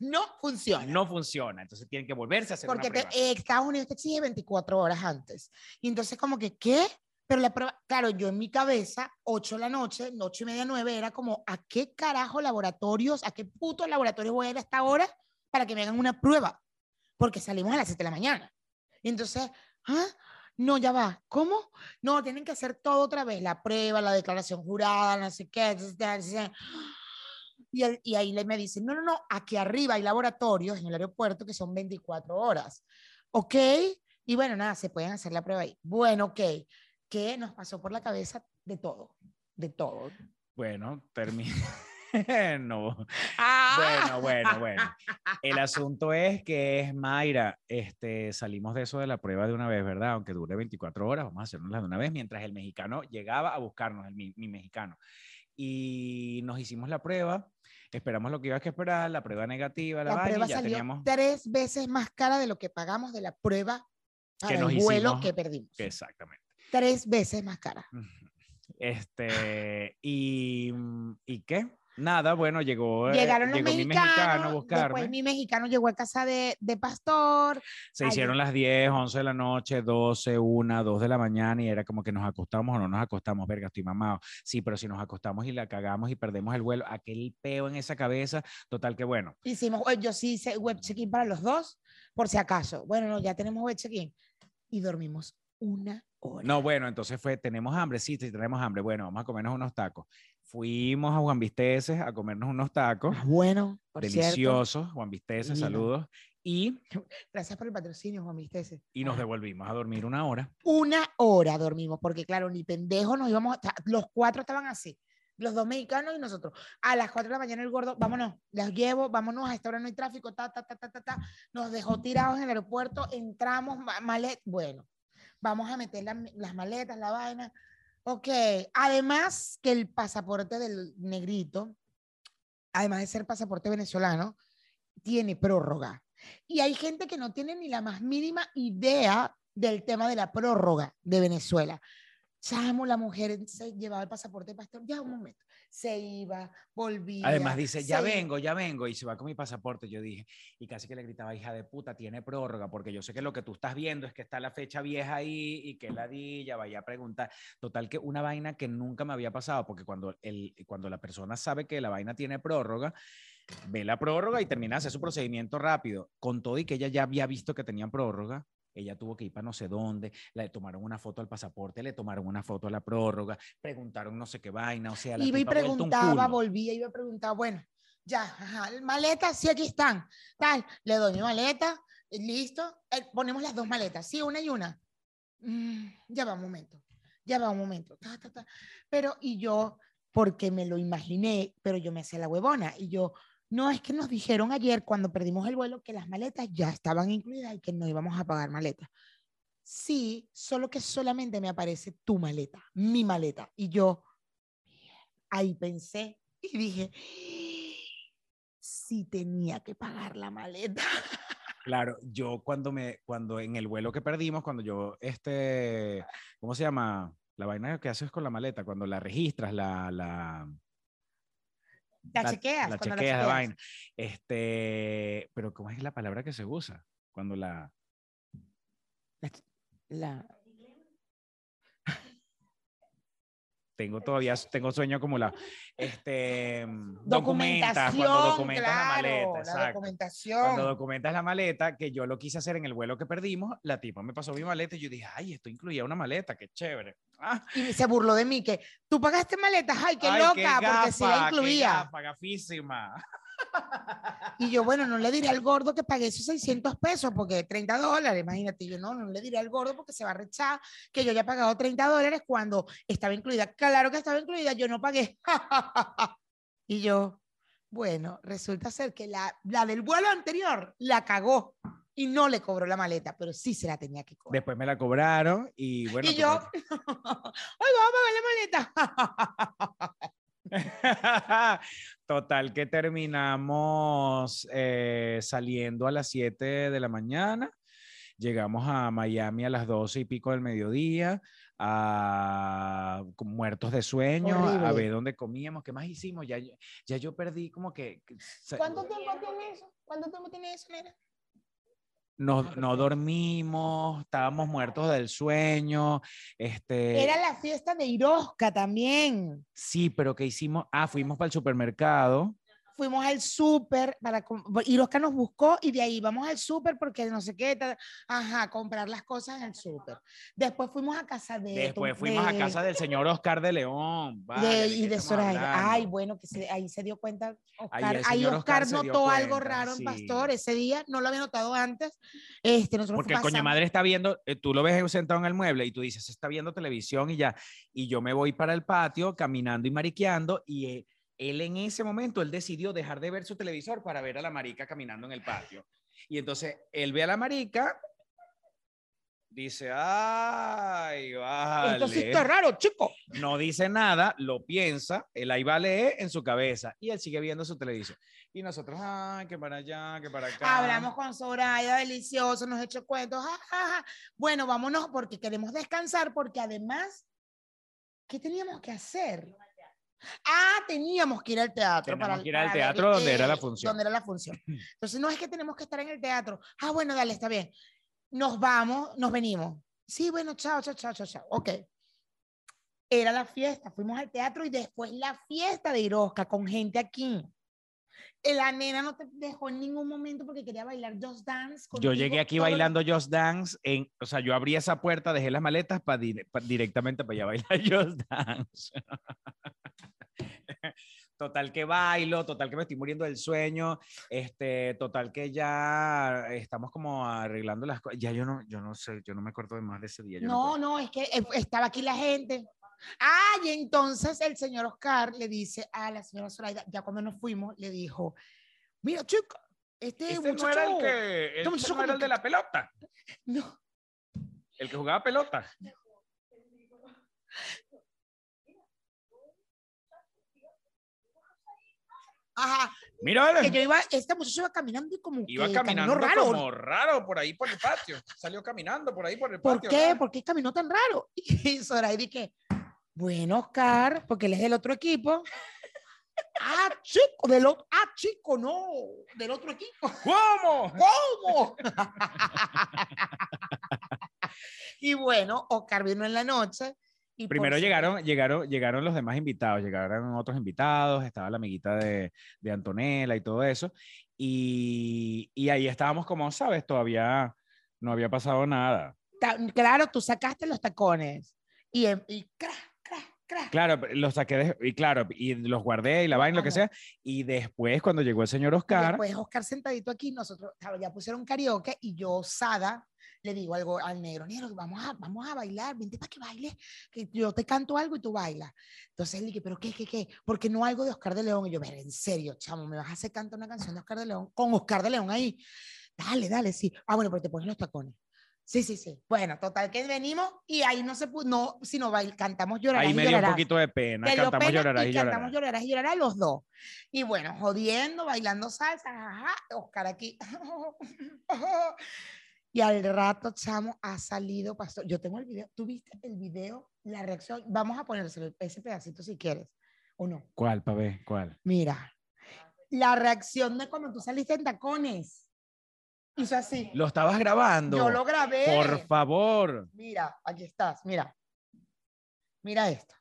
no funciona. no funciona. Entonces tienen que volverse a hacer porque una te- prueba. eh, Estados Unidos te exige 24 horas antes. Y entonces como que, ¿qué? Pero la prueba, claro, yo en mi cabeza, 8 de la noche, 8 y media, 9, era como, ¿a qué carajo laboratorios, a qué putos laboratorios voy a ir a esta hora para que me hagan una prueba? Porque salimos a las 7 de la mañana. Y entonces, ¿ah? No, ya va. ¿Cómo? No, tienen que hacer todo otra vez, la prueba, la declaración jurada, no sé qué. Y, el- y ahí me dicen, no, no, no, aquí arriba hay laboratorios en el aeropuerto que son 24 horas. ¿Ok? Y bueno, nada, se pueden hacer la prueba ahí. Bueno, ok. ¿Qué nos pasó por la cabeza? De todo, de todo. Bueno, termina. no. Ah, Bueno, bueno, bueno. El asunto es que es Mayra, este, salimos de eso de la prueba de una vez, ¿verdad? Aunque dure 24 horas, vamos a hacernosla de una vez, mientras el mexicano llegaba a buscarnos, el, mi, mi mexicano. Y nos hicimos la prueba, esperamos lo que iba a esperar, la prueba negativa, la, La vaina, y prueba ya salió teníamos... tres veces más cara de lo que pagamos de la prueba para nos el vuelo hicimos. que perdimos. Exactamente. Tres veces más cara. Este, y, ¿y qué? Nada, bueno, llegó, eh, Llegaron los llegó mi mexicanos, mexicano a buscarme. después mi mexicano llegó a casa de, de Pastor, Se hicieron las 10, 11 de la noche, 12, 1, 2 de la mañana y era como que nos acostamos o no nos acostamos, verga, estoy mamado. Sí, pero si nos acostamos y la cagamos y perdemos el vuelo, aquel peo en esa cabeza, total que bueno. hicimos, yo sí hice web check-in para los dos, por si acaso. Bueno, no, ya tenemos web check-in. Y dormimos una hora. No, bueno, entonces fue, tenemos hambre, sí, sí, tenemos hambre, bueno, vamos a comernos unos tacos. Fuimos a Juan Visteces a comernos unos tacos, Ah, bueno, por deliciosos, Juan Visteces, saludos, y, Gracias por el patrocinio, Juan Vistese. y nos devolvimos a dormir una hora. Una hora dormimos, porque claro, ni pendejos nos íbamos, a los cuatro estaban así, los dos mexicanos y nosotros. A las cuatro de la mañana el gordo, vámonos, las llevo, vámonos, a esta hora no hay tráfico, ta, ta, ta, ta, ta, ta. Nos dejó tirados en el aeropuerto, entramos, ma- malet, bueno, vamos a meter la- las maletas, la vaina. Ok, además que el pasaporte del negrito, además de ser pasaporte venezolano, tiene prórroga. Y hay gente que no tiene ni la más mínima idea del tema de la prórroga de Venezuela. Chamo, la mujer se llevaba el pasaporte de pastor, ya un momento, se iba, volvía. Además dice, ya vengo, ya vengo, y se va con mi pasaporte. Yo dije, y casi que le gritaba, hija de puta, tiene prórroga, porque yo sé que lo que tú estás viendo es que está la fecha vieja ahí y que la di, ya vaya a preguntar. Total que una vaina que nunca me había pasado, porque cuando, el, cuando la persona sabe que la vaina tiene prórroga, ve la prórroga y termina de hacer su procedimiento rápido. Con todo y que ella ya había visto que tenían prórroga, ella tuvo que ir para no sé dónde, le tomaron una foto al pasaporte, le tomaron una foto a la prórroga, preguntaron no sé qué vaina, o sea, la Iba y preguntaba, volvía, iba y preguntaba, bueno, Ya, ajá, maleta, sí, aquí están. Tal, le doy mi maleta, eh, listo. eh, ponemos las dos maletas, sí, una y una. Mm, ya va un momento, ya va un momento. ta, ta, ta. Pero, y yo, porque me lo imaginé, pero yo me hacía la huevona. Y yo, no, es que nos dijeron ayer cuando perdimos el vuelo que las maletas ya estaban incluidas y que no íbamos a pagar maletas. Sí, solo que solamente me aparece tu maleta, mi maleta. Y yo, ahí pensé y dije, sí tenía que pagar la maleta. Claro, yo cuando me, cuando en el vuelo que perdimos, cuando yo, este, ¿cómo se llama? La vaina que haces con la maleta, cuando la registras, la, la, La, chequeas. la cuando chequeas, la vaina. Este, pero ¿cómo es la palabra que se usa? Cuando la, La- tengo todavía, tengo sueño acumulado. Este, documentas, documentación, cuando documentas claro, la maleta, la exacto. documentación. Cuando documentas la maleta, que yo lo quise hacer en el vuelo que perdimos, la tipa me pasó mi maleta y yo dije, ay, esto incluía una maleta, qué chévere. Ah, Y se burló de mí que tú pagaste maletas, ay, qué ay, loca, porque sí la gafa, qué incluía. gafa, gafísima. Y yo, bueno, no le diré al gordo que pagué esos 600 pesos, porque 30 dólares, imagínate, yo no, no le diré al gordo porque se va a rechazar que yo haya pagado 30 dólares cuando estaba incluida. Claro que estaba incluida, yo no pagué. y yo, bueno, resulta ser que la, la del vuelo anterior la cagó y no le cobró la maleta, pero sí se la tenía que cobrar. Después me la cobraron y bueno. y yo, total- ay, vamos a pagar la maleta. Total que terminamos eh, saliendo a las 7 de la mañana. Llegamos a Miami a las 12 y pico del mediodía, a, con muertos de sueño, a ver dónde comíamos, qué más hicimos. Ya, yo- ya yo perdí como que... ¿Cuánto tiempo tiene eso? ¿Cuánto tiempo tiene eso? No, no dormimos, estábamos muertos del sueño. Este, Era la fiesta de Irosca también. Sí, pero ¿qué hicimos? Ah, fuimos para el supermercado. Fuimos al súper para com- Irosca nos buscó y de ahí vamos al súper porque no sé qué, ta- ajá, comprar las cosas en el súper. Después fuimos a casa de Después tu- fuimos a de- casa del señor Oscar de León. vale, de- ¿de y de hablando? Ay, bueno, que se- ahí se dio cuenta Oscar. Ahí señor Oscar, Oscar notó algo cuenta, raro en sí. Pastor ese día, no lo había notado antes. Este, nosotros Porque pasamos- madre está viendo, eh, tú lo ves sentado en el mueble y tú dices, "Se está viendo televisión y ya. Y yo me voy para el patio caminando y mariqueando y eh, él en ese momento, él decidió dejar de ver su televisor para ver a la marica caminando en el patio. Y entonces él ve a la marica, dice, ay, vale. Esto sí está raro, chico. no dice nada, lo piensa, él ahí va a leer en su cabeza y él sigue viendo su televisión. Y nosotros, ay, que para allá, que para acá. Hablamos con Soraya, delicioso, nos echó cuentos. ja, ja, ja. Bueno, vámonos porque queremos descansar, porque además, ¿qué teníamos que hacer? Ah, teníamos que ir al teatro. Teníamos que ir al para ver, teatro donde era la función. Donde era la función. Entonces, no es que tenemos que estar en el teatro. Ah, bueno, dale, está bien. Nos vamos, nos venimos. Sí, bueno, chao, chao, chao, chao, chao. Ok. Era la fiesta, fuimos al teatro y después la fiesta de Irosca con gente aquí. La nena no te dejó en ningún momento porque quería bailar Just Dance. Yo llegué aquí bailando Just Dance, en, o sea, yo abrí esa puerta, dejé las maletas para directamente para allá bailar Just Dance. Total que bailo, total que me estoy muriendo del sueño, este, total que ya estamos como arreglando las cosas. Ya yo no, yo no sé, yo no me acuerdo de más de ese día. yo No, no, es que eh, estaba aquí la gente. Ah, y entonces el señor Oscar le dice a la señora Zoraida, ya cuando nos fuimos, le dijo, mira, chica, este, Este no muchacho... era el que, este muchacho no era el de la pelota, No, el que jugaba pelota. ajá, Mira, que yo iba, este muchacho iba caminando y como iba que caminando raro. como raro por ahí por el patio. Salió caminando por ahí por el ¿Por patio. qué? raro. ¿Por qué caminó tan raro? Y Zoraida dije, bueno, Oscar, porque él es del otro equipo. Ah, chico, del otro, ah, chico, no, del otro equipo. ¿Cómo? ¿Cómo? y bueno, Oscar vino en la noche. Y Primero llegaron, llegaron, llegaron los demás invitados, llegaron otros invitados, estaba la amiguita de, de Antonella y todo eso. Y, y ahí estábamos como, sabes, todavía no había pasado nada. Claro, tú sacaste los tacones. Y, em- y cra. Claro, los saqué de- y claro, y los guardé y la vaina, lo que sea. Y después, cuando llegó el señor Y Oscar, Después Oscar sentadito aquí, nosotros ya pusieron karaoke y yo, Sada, le digo algo al negro, negro, vamos a, vamos a bailar, vente para que bailes, que yo te canto algo y tú bailas. Entonces él dije, pero qué, qué, qué, porque no algo de Oscar de León. Y yo, "Mira, en serio, chamo, me vas a hacer cantar una canción de Oscar de León con Oscar de León ahí. Dale, dale, sí. Ah, bueno, pero te pones los tacones. Sí, sí, sí. Bueno, total que venimos y ahí no se pudo, no, sino bail, cantamos llorarás ahí me dio un llorarás. poquito de pena. Cantamos pena llorarás y y cantamos llorarás y llorarás los dos. Y bueno, jodiendo, bailando salsa, ajá, Oscar aquí. y al rato, chamo, ha salido pastor. Yo tengo el video. ¿Tú viste el video? La reacción. Vamos a ponérselo ese pedacito si quieres. ¿O no? ¿Cuál, pa' ver? ¿Cuál? Mira. La reacción de cuando tú saliste en tacones. Hizo así. Lo estabas grabando. Yo lo grabé. Por favor. Mira, aquí estás, mira. Mira esto.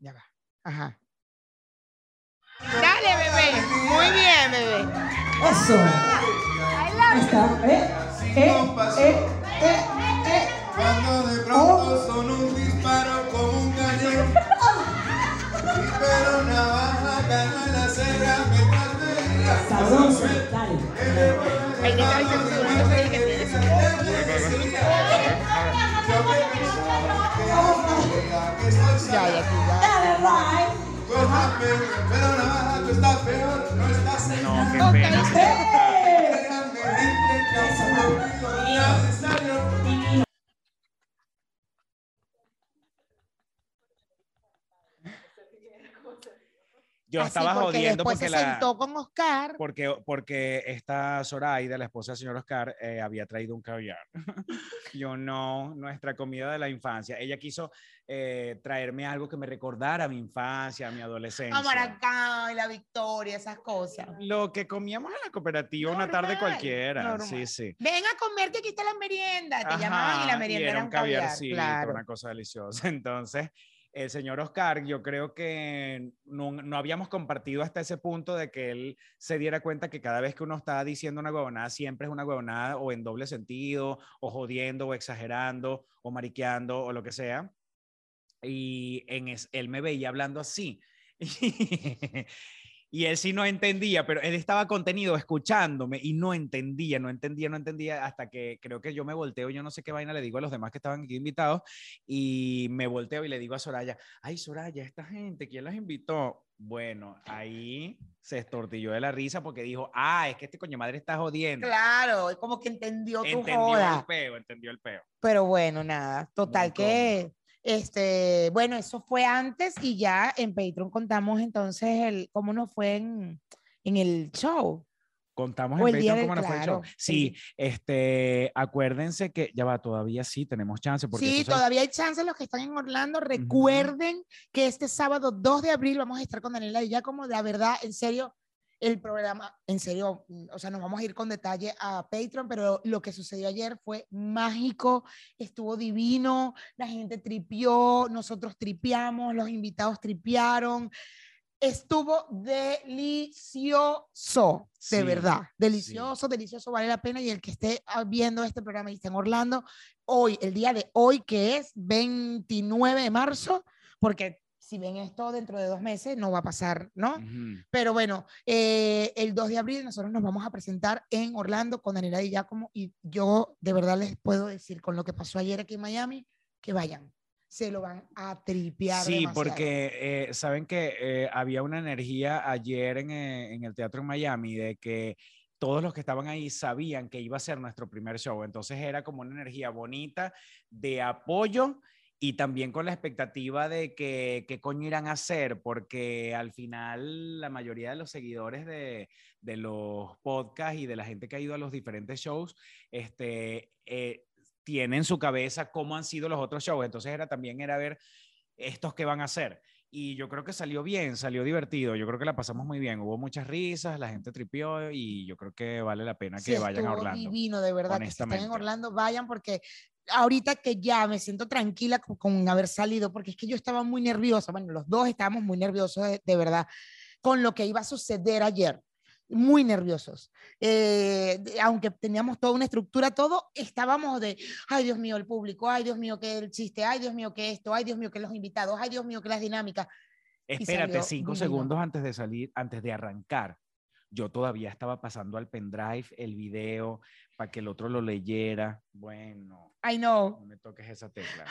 Ya va. Ajá. Dale, bebé. Muy bien, bebé. Eso. Ahí está. Eh, eh, eh, eh, eh. Cuando de pronto son un disparo como un cañón. Y pero una baja cayó en la mientras. Dale. El que tiene su- Ya, ya, ya. Tú estás peor, pero una baja, tú estás peor, no estás en No, qué pena. Olvido Yo Así, estaba porque jodiendo después porque se la. sentó con Oscar. Porque, porque esta Zoraida, la esposa del señor Oscar, eh, había traído un caviar. Yo no, nuestra comida de la infancia. Ella quiso eh, traerme algo que me recordara a mi infancia, mi adolescencia. A Maracay, la Victoria, esas cosas. Lo que comíamos en la cooperativa una tarde Normal, cualquiera. normal. Sí, sí. Ven a comer que aquí está la merienda. Te Ajá, llamaban y la merienda era un caviar. caviarcito, Claro. una cosa deliciosa. Entonces, el señor Oscar, yo creo que no, no habíamos compartido hasta ese punto de que él se diera cuenta que cada vez que uno está diciendo una huevonada, siempre es una huevonada o en doble sentido, o jodiendo, o exagerando, o mariqueando, o lo que sea. Y en es- él me veía hablando así. Y él sí no entendía, pero él estaba contenido escuchándome y no entendía, no entendía, no entendía hasta que creo que yo me volteo, yo no sé qué vaina le digo a los demás que estaban aquí invitados y me volteo y le digo a Soraya, ay Soraya, esta gente, ¿quién las invitó? Bueno, ahí se estortilló de la risa porque dijo, ah, es que este coño madre está jodiendo. Claro, es como que entendió tu Entendió joda. el peo, entendió el peo. Pero bueno, nada, total Muy que, este, bueno, eso fue antes y ya en Patreon contamos entonces el, cómo nos fue en, en el show. Contamos O en Patreon cómo nos fue el show. Sí, este, acuérdense que ya va, todavía sí tenemos chance porque Sí, todavía hay chances los que están en Orlando. Recuerden que este sábado 2 de abril vamos a estar con Daniela y ya como la verdad, en serio, el programa, en serio, mm, o sea, nos vamos a ir con detalle a Patreon, pero lo que sucedió ayer fue mágico, estuvo divino, la gente tripió, nosotros tripiamos, los invitados tripiaron. Estuvo delicioso, de Sí, verdad, delicioso, delicioso, vale la pena. Y el que esté ah, viendo este programa y esté en Orlando, hoy, el día de hoy, que es 29 de marzo, porque si ven esto dentro de dos meses, no va a pasar, ¿no? Pero bueno, eh, el 2 de abril nosotros nos vamos a presentar en Orlando con Daniela y Giacomo y yo de verdad les puedo decir con lo que pasó ayer aquí en Miami, que vayan, se lo van a tripear. Sí, demasiado. porque eh, saben que eh, había una energía ayer en, en el teatro en Miami de que todos los que estaban ahí sabían que iba a ser nuestro primer show. Entonces era como una energía bonita de apoyo y también con la expectativa de que qué coño irán a hacer, porque al final la mayoría de los seguidores de, de los podcasts y de la gente que ha ido a los diferentes shows, este, eh, tienen en su cabeza cómo han sido los otros shows. Entonces era también era ver estos que van a hacer. Y yo creo que salió bien, salió divertido. Yo creo que la pasamos muy bien. Hubo muchas risas, la gente tripió y yo creo que vale la pena Sí, que vayan a Orlando. divino, de verdad, que si están en. Orlando, vayan porque ahorita que ya me siento tranquila con, con haber salido, porque es que yo estaba muy nerviosa, bueno, los dos estábamos muy nerviosos de, de verdad con lo que iba a suceder ayer. muy nerviosos. Eh, aunque teníamos toda una estructura, todo, estábamos de, ay Dios mío, el público, ay Dios mío, que el chiste, ay Dios mío, que esto, ay Dios mío, que los invitados, ay Dios mío, que las dinámicas. Espérate, cinco divino. segundos antes de salir, antes de arrancar. Yo todavía estaba pasando al pendrive el video para que el otro lo leyera. Bueno, I know. no me toques esa tecla.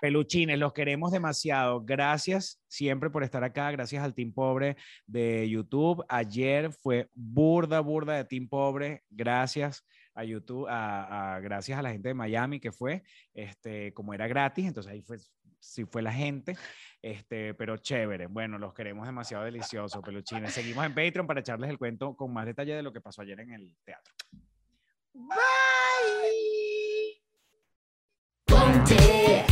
Peluchines, los queremos demasiado. Gracias siempre por estar acá. Gracias al Team Pobre de YouTube. Ayer fue burda, burda de Team Pobre. Gracias a YouTube, a, a- gracias a la gente de Miami que fue, este, como era gratis, entonces ahí fue, sí fue la gente, este, pero chévere. Bueno, los queremos demasiado deliciosos, peluchines. Seguimos en Patreon para echarles el cuento con más detalle de lo que pasó ayer en el teatro. Bye. Ponte